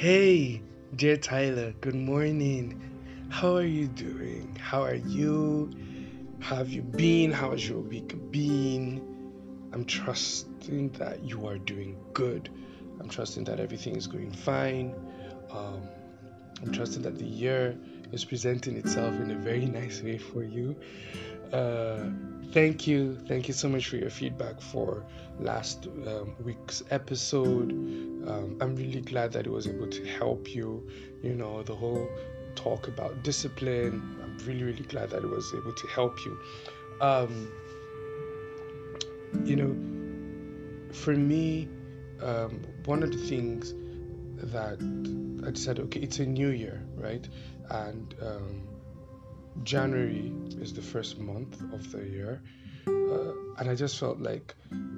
Hey, dear Tyler, good morning. How are you doing? How are you? Have you been? How has your week been? I'm trusting that you are doing good. I'm trusting that everything is going fine. Um, I'm trusting that the year is presenting itself in a very nice way for you. Uh, thank you. Thank you so much for your feedback for last um, week's episode. Um, I'm really glad that it was able to help you. You know, the whole talk about discipline. I'm really, really glad that it was able to help you. Um, you know, for me, um, one of the things that I decided, okay, it's a new year, right? And um, January is the first month of the year. Uh, and I just felt like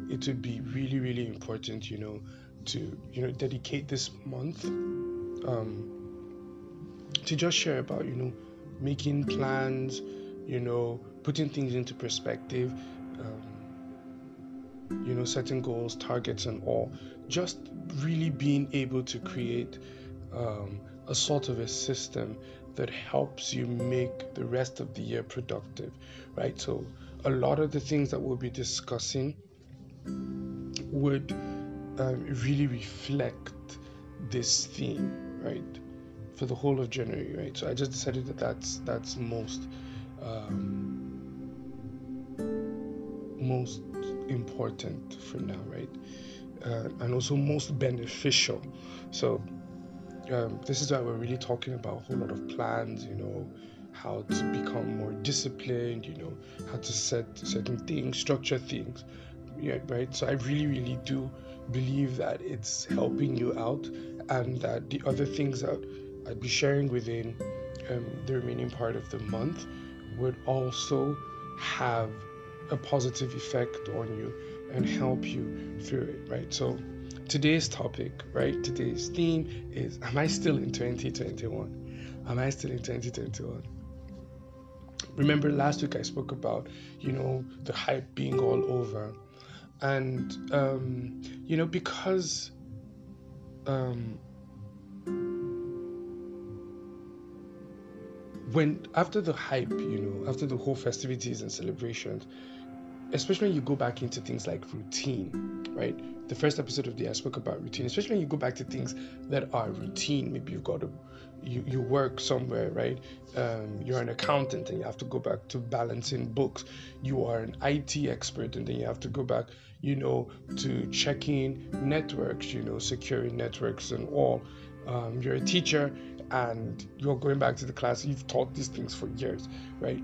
it would be really, really important, you know, to, you know, dedicate this month um, to just share about, you know, making plans, you know, putting things into perspective, um, you know, setting goals, targets, and all. Just really being able to create um, a sort of a system that helps you make the rest of the year productive, right? So, a lot of the things that we'll be discussing would um, really reflect this theme, right? For the whole of January, right? So I just decided that that's that's most um, most important for now, right? Uh, and also most beneficial. So um, this is why we're really talking about a whole lot of plans, you know, how to become more disciplined, you know, how to set certain things, structure things. Yeah, right. So I really, really do believe that it's helping you out, and that the other things that I'd be sharing within um, the remaining part of the month would also have a positive effect on you and help you through it, right? So today's topic, right? Today's theme is Am I still in 2021? Am I still in 2021? Remember last week I spoke about, you know, the hype being all over. And, um, you know, because um, when after the hype, you know, after the whole festivities and celebrations, especially when you go back into things like routine, right? The first episode of the I spoke about routine, especially when you go back to things that are routine. Maybe you've got a you, you work somewhere, right? Um, you're an accountant and you have to go back to balancing books. You are an IT expert and then you have to go back, you know, to checking networks, you know, securing networks and all. Um, you're a teacher and you're going back to the class. You've taught these things for years, right?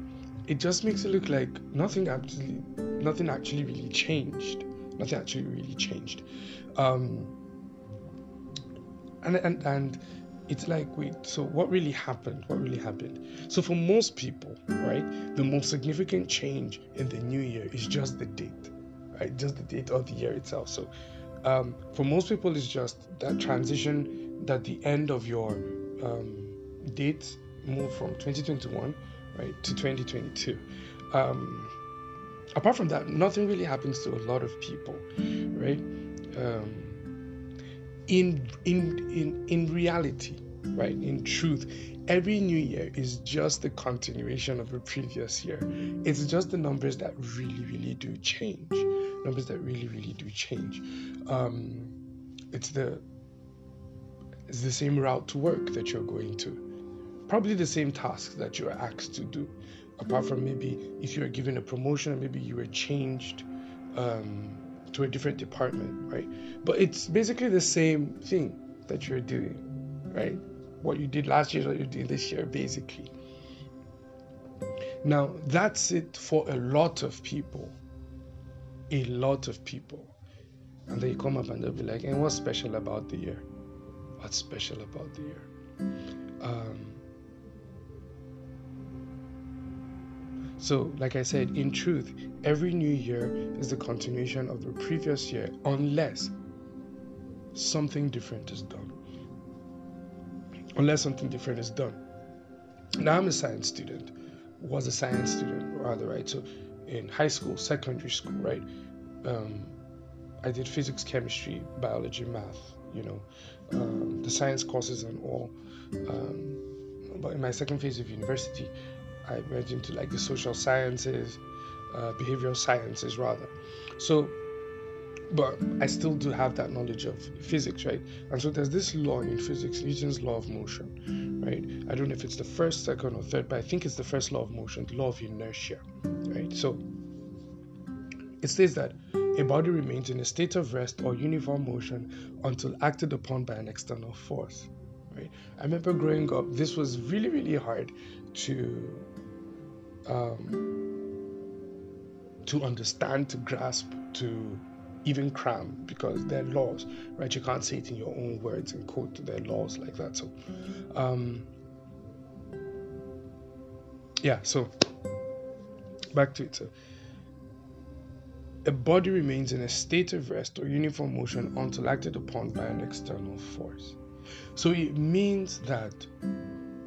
It just makes it look like nothing actually, nothing actually really changed. Nothing actually really changed. Um, and and and it's like wait so what really happened what really happened so for most people right the most significant change in the new year is just the date right just the date of the year itself so um, for most people it's just that transition that the end of your um, date move from 2021 right to 2022 um, apart from that nothing really happens to a lot of people right? Um, in in in in reality right in truth every new year is just the continuation of the previous year. It's just the numbers that really really do change. Numbers that really really do change. Um, it's the it's the same route to work that you're going to probably the same tasks that you're asked to do apart from maybe if you're given a promotion maybe you were changed um, to a different department, right? But it's basically the same thing that you're doing, right? What you did last year is what you're doing this year, basically. Now, that's it for a lot of people. A lot of people. And they come up and they'll be like, and what's special about the year? What's special about the year? Um, So, like I said, in truth, every new year is the continuation of the previous year unless something different is done. Unless something different is done. Now, I'm a science student, was a science student, rather, right? So, in high school, secondary school, right? Um, I did physics, chemistry, biology, math, you know, um, the science courses and all. Um, but in my second phase of university, I went into like the social sciences, uh, behavioral sciences rather. So, but I still do have that knowledge of physics, right? And so there's this law in physics, Newton's law of motion, right? I don't know if it's the first, second, or third, but I think it's the first law of motion, the law of inertia, right? So it says that a body remains in a state of rest or uniform motion until acted upon by an external force. Right? I remember growing up, this was really, really hard to um, to understand, to grasp, to even cram because they're laws, right? You can't say it in your own words and quote their laws like that. So, um, yeah. So back to it. So, a body remains in a state of rest or uniform motion until acted upon by an external force. So it means that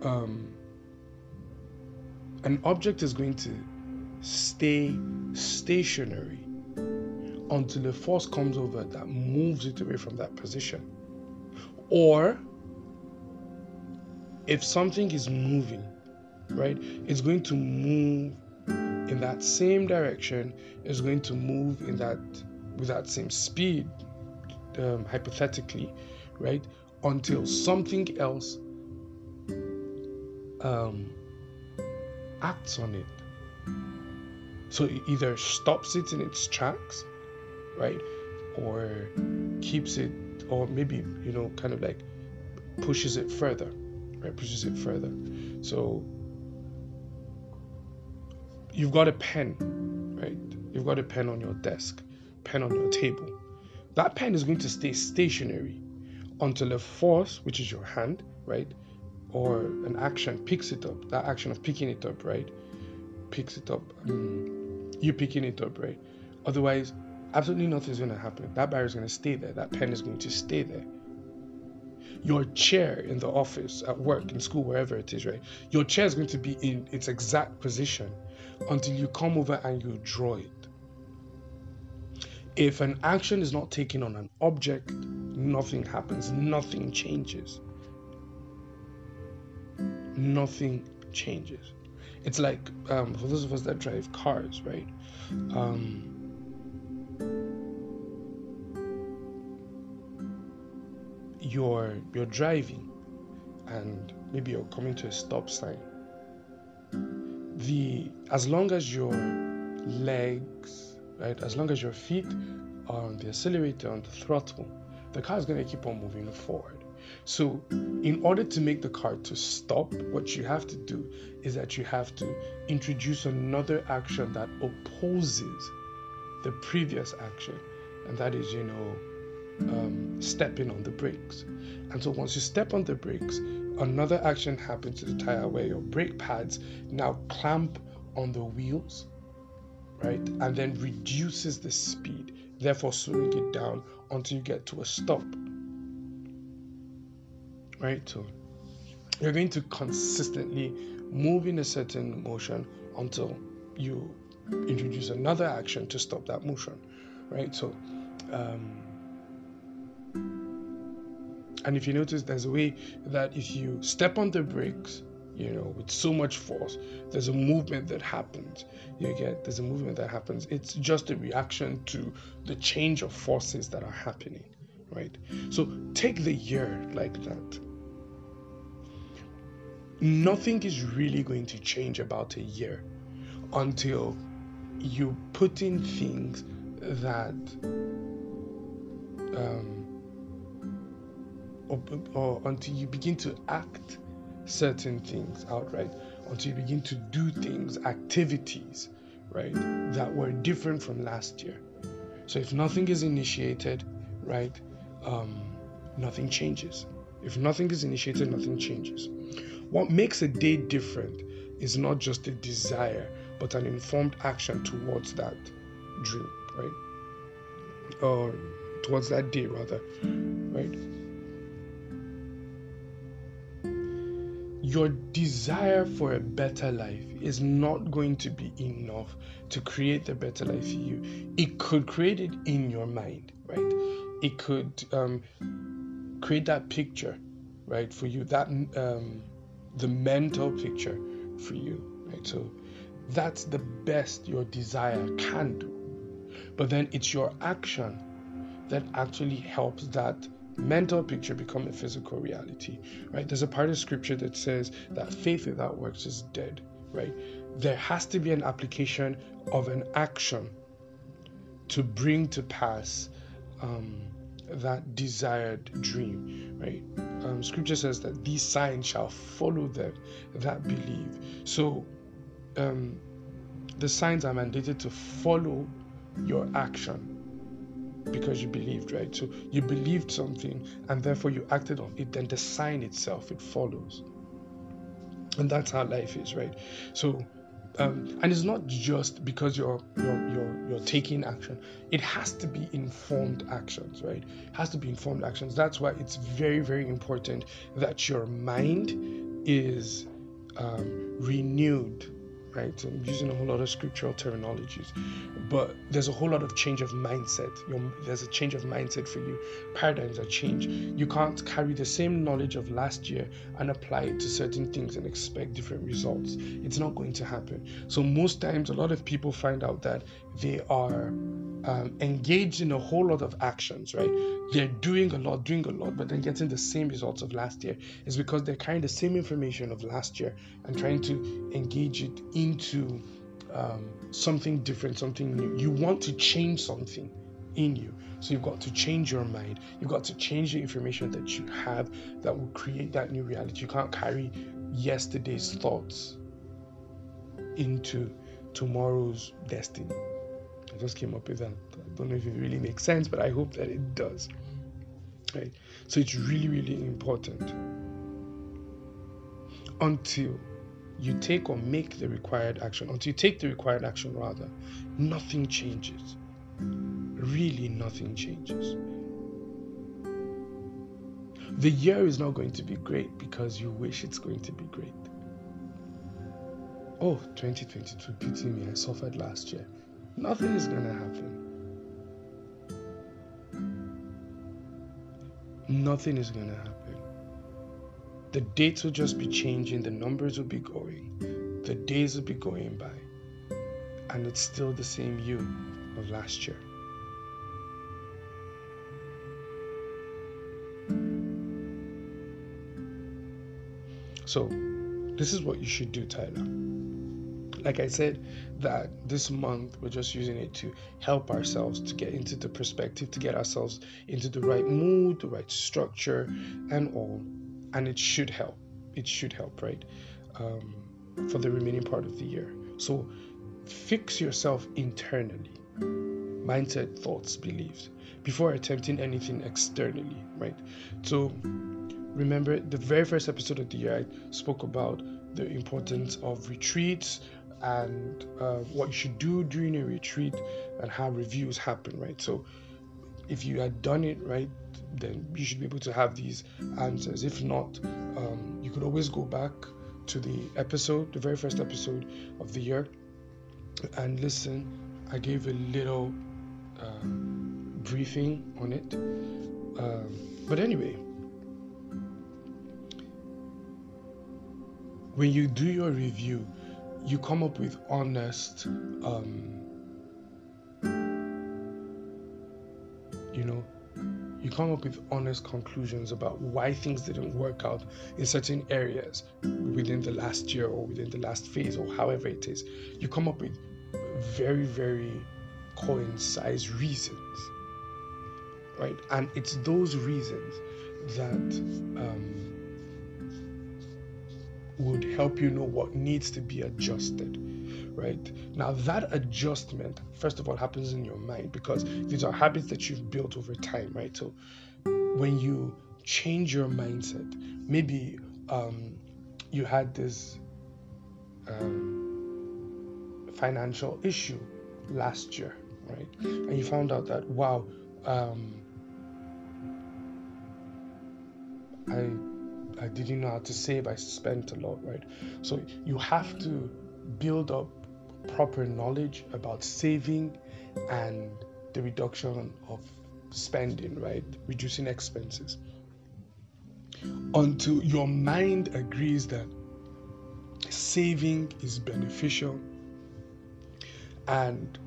um, an object is going to stay stationary until a force comes over that moves it away from that position. Or if something is moving, right, it's going to move in that same direction it's going to move in that with that same speed um, hypothetically right until something else um, acts on it so it either stops it in its tracks right or keeps it or maybe you know kind of like pushes it further right pushes it further so you've got a pen, right? You've got a pen on your desk, pen on your table. That pen is going to stay stationary until a force, which is your hand, right? Or an action picks it up. That action of picking it up, right? Picks it up. Um, you picking it up, right? Otherwise, absolutely nothing's going to happen. That barrier is going to stay there. That pen is going to stay there. Your chair in the office, at work, in school, wherever it is, right? Your chair is going to be in its exact position until you come over and you draw it. If an action is not taken on an object, nothing happens, nothing changes. Nothing changes. It's like um, for those of us that drive cars, right? Um, you're you're driving, and maybe you're coming to a stop sign, the as long as your legs, right, as long as your feet are on the accelerator, on the throttle, the car is going to keep on moving forward. So, in order to make the car to stop, what you have to do is that you have to introduce another action that opposes the previous action, and that is, you know, um, stepping on the brakes. And so once you step on the brakes, another action happens to the tire where your brake pads now clamp on the wheels, right? And then reduces the speed, therefore slowing it down until you get to a stop. Right? So you're going to consistently move in a certain motion until you introduce another action to stop that motion. Right? So um, and if you notice, there's a way that if you step on the brakes, you know, with so much force, there's a movement that happens. You get there's a movement that happens. It's just a reaction to the change of forces that are happening, right? So take the year like that. Nothing is really going to change about a year until you put in things that um, or, or until you begin to act certain things outright, until you begin to do things, activities, right, that were different from last year. So if nothing is initiated, right, um, nothing changes. If nothing is initiated, nothing changes. What makes a day different is not just a desire, but an informed action towards that dream, right? Or towards that day, rather, right? your desire for a better life is not going to be enough to create the better life for you. It could create it in your mind, right? It could um, create that picture, right, for you, that um, the mental picture for you, right? So that's the best your desire can do. But then it's your action that actually helps that mental picture become a physical reality, right? There's a part of scripture that says that faith without works is dead, right? There has to be an application of an action to bring to pass um, that desired dream, right? Um, scripture says that these signs shall follow them that believe. So, um, the signs are mandated to follow your action because you believed, right? So you believed something and therefore you acted on it, then the sign itself it follows. And that's how life is, right? So um, and it's not just because you're you're you're you're taking action. It has to be informed actions, right? It has to be informed actions. That's why it's very very important that your mind is um, renewed right? I'm using a whole lot of scriptural terminologies, but there's a whole lot of change of mindset. there's a change of mindset for you. Paradigms are changed. You can't carry the same knowledge of last year and apply it to certain things and expect different results. It's not going to happen. So most times, a lot of people find out that they are um, engaged in a whole lot of actions, right? They're doing a lot, doing a lot, but then getting the same results of last year is because they're carrying the same information of last year and trying to engage it into um, something different, something new. You want to change something in you. So you've got to change your mind. You've got to change the information that you have that will create that new reality. You can't carry yesterday's thoughts into tomorrow's destiny. Just came up with that. I don't know if it really makes sense, but I hope that it does. Right? So it's really, really important. Until you take or make the required action, until you take the required action, rather, nothing changes. Really, nothing changes. The year is not going to be great because you wish it's going to be great. Oh, 2022, pity me, I suffered last year. Nothing is going to happen. Nothing is going to happen. The dates will just be changing, the numbers will be going, the days will be going by, and it's still the same you of last year. So, this is what you should do, Tyler. Like I said, that this month we're just using it to help ourselves to get into the perspective, to get ourselves into the right mood, the right structure, and all and it should help. It should help, right? Um, for the remaining part of the year. So fix yourself internally mindset, thoughts, beliefs before attempting anything externally, right? So remember the very first episode of the year, I spoke about the importance of retreats and uh, what you should do during a retreat and how reviews happen, right? So if you had done it right, then you should be able to have these answers. If not, um, you could always go back to the episode, the very first episode of the year, and listen. I gave a little um, briefing on it. Um, but anyway, when you do your review, you come up with honest um, you know, you come up with honest conclusions about why things didn't work out in certain areas within the last year or within the last phase or however it is. You come up with very, very coincide reasons, right? And it's those reasons that um, would help you know what needs to be adjusted right? Now, that adjustment, first of all, happens in your mind because these are habits that you've built over time, right? So, when you change your mindset, maybe um, you had this um, financial issue last year, right? And you found out that, wow, um, I I didn't know how to save. I spent a lot, right? So you have to build up proper knowledge about saving and the reduction of spending, right? Reducing expenses. until your mind agrees that saving is beneficial and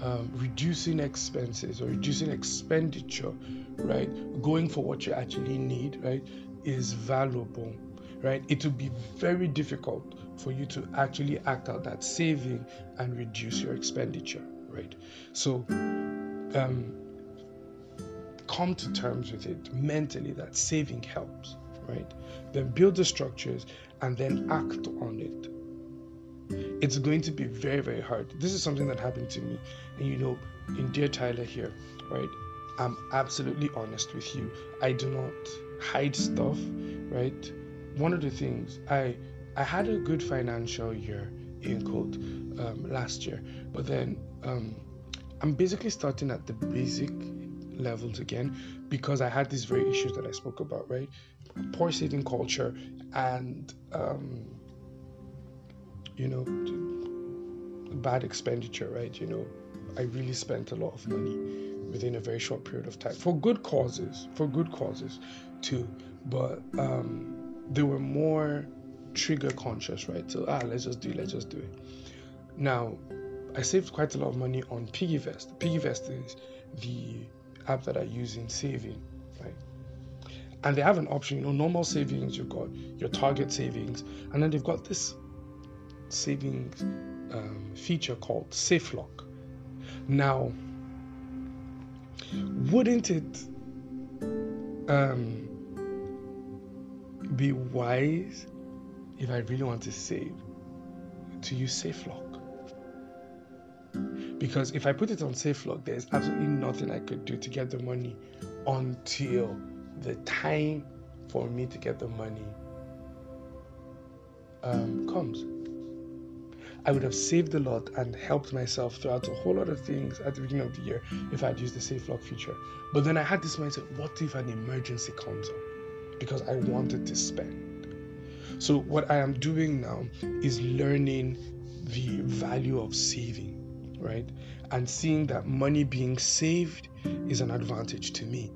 um, reducing expenses or reducing expenditure, right? Going for what you actually need, right, is valuable, right? It will be very difficult for you to actually act out that saving and reduce your expenditure, right? So, um, come to terms with it mentally that saving helps, right? Then build the structures and then act on it it's going to be very, very hard. This is something that happened to me. And you know, in Dear Tyler here, right? I'm absolutely honest with you. I do not hide stuff, right? One of the things I I had a good financial year in quote um, last year, but then um, I'm basically starting at the basic levels again because I had these very issues that I spoke about, right? Poor saving culture and um, you know, bad expenditure, right? You know, I really spent a lot of money within a very short period of time for good causes, for good causes too. But um, they were more trigger conscious, right? So, ah, let's just do it, let's just do it. Now, I saved quite a lot of money on PiggyVest. PiggyVest is the app that I use in saving, right? And they have an option, you know, normal savings, you've got your target savings, and then they've got this savings um, feature called SafeLock. Now, wouldn't it um, be wise if I really want to save to use SafeLock? Because if I put it on SafeLock, there's absolutely nothing I could do to get the money until the time for me to get the money um, comes. I would have saved a lot and helped myself throughout a whole lot of things at the beginning of the year if I had used the safe lock feature. But then I had this mindset what if an emergency comes up? Because I wanted to spend. So, what I am doing now is learning the value of saving, right? And seeing that money being saved is an advantage to me,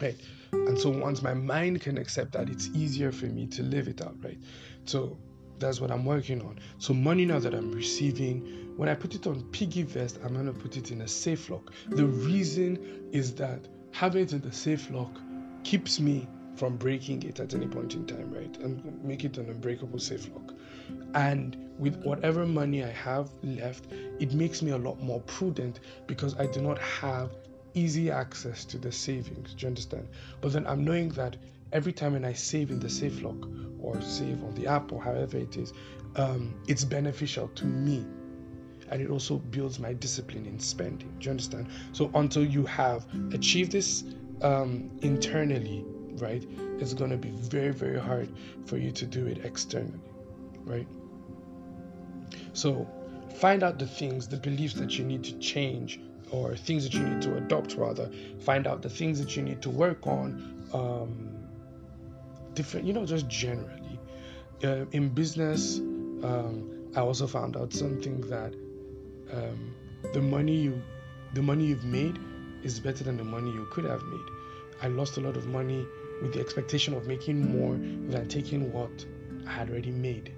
right? And so, once my mind can accept that, it's easier for me to live it out, right? So, that's what I'm working on. So money now that I'm receiving, when I put it on PiggyVest, I'm gonna put it in a safe lock. The reason is that having it in the safe lock keeps me from breaking it at any point in time, right? And make it an unbreakable safe lock. And with whatever money I have left, it makes me a lot more prudent because I do not have easy access to the savings. Do you understand? But then I'm knowing that every time when I save in the safe lock or save on the app or however it is, um, it's beneficial to me. And it also builds my discipline in spending. Do you understand? So until you have achieved this um, internally, right, it's going to be very, very hard for you to do it externally, right? So find out the things, the beliefs that you need to change or things that you need to adopt rather find out the things that you need to work on um, different, you know, just generally. Uh, in business, um, I also found out something that um, the money you, the money you've made, is better than the money you could have made. I lost a lot of money with the expectation of making more than taking what I had already made.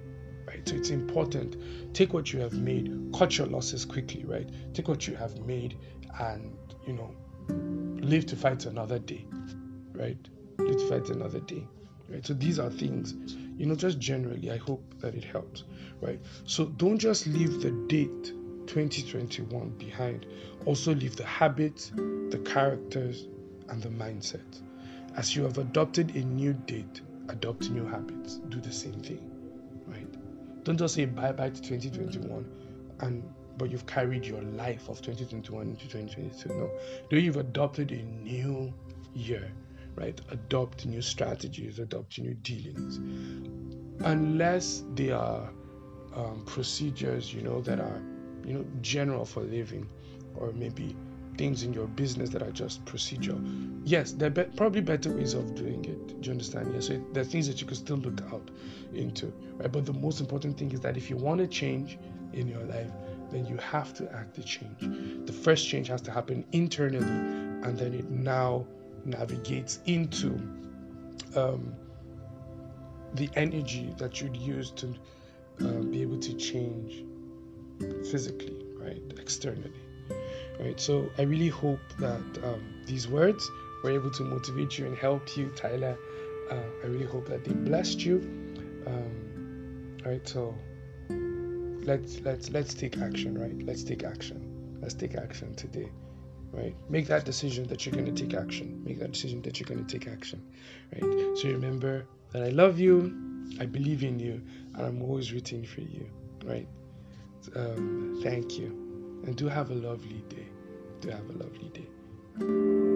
Right, so it's important. Take what you have made, cut your losses quickly. Right, take what you have made, and you know, live to fight another day. Right, live to fight another day right? So these are things you know just generally i hope that it helps right? So don't just leave the date 2021 behind. Also leave the habits the characters and the mindset. As you have adopted a new date adopt new habits. Do the same thing right? Don't just say bye bye to 2021 and but you've carried your life of 2021 into 2022 no. You've adopted a new year right? Adopt new strategies, adopt new dealings. Unless they are um, procedures, you know, that are, you know, general for living, or maybe things in your business that are just procedural. Yes, there are be- probably better ways of doing it. Do you understand? Yes, so there are things that you can still look out into, right? But the most important thing is that if you want to change in your life, then you have to act the change. The first change has to happen internally, and then it now navigates into um, the energy that you'd use to uh, be able to change physically, right, externally, right. So I really hope that um, these words were able to motivate you and help you, Tyler. Uh, I really hope that they blessed you. Um, right. So let's let's let's take action, right? Let's take action. Let's take action today right? Make that decision that you're going to take action. Make that decision that you're going to take action, right? So remember that I love you, I believe in you, and I'm always rooting for you, right? Um, thank you, and do have a lovely day. Do have a lovely day.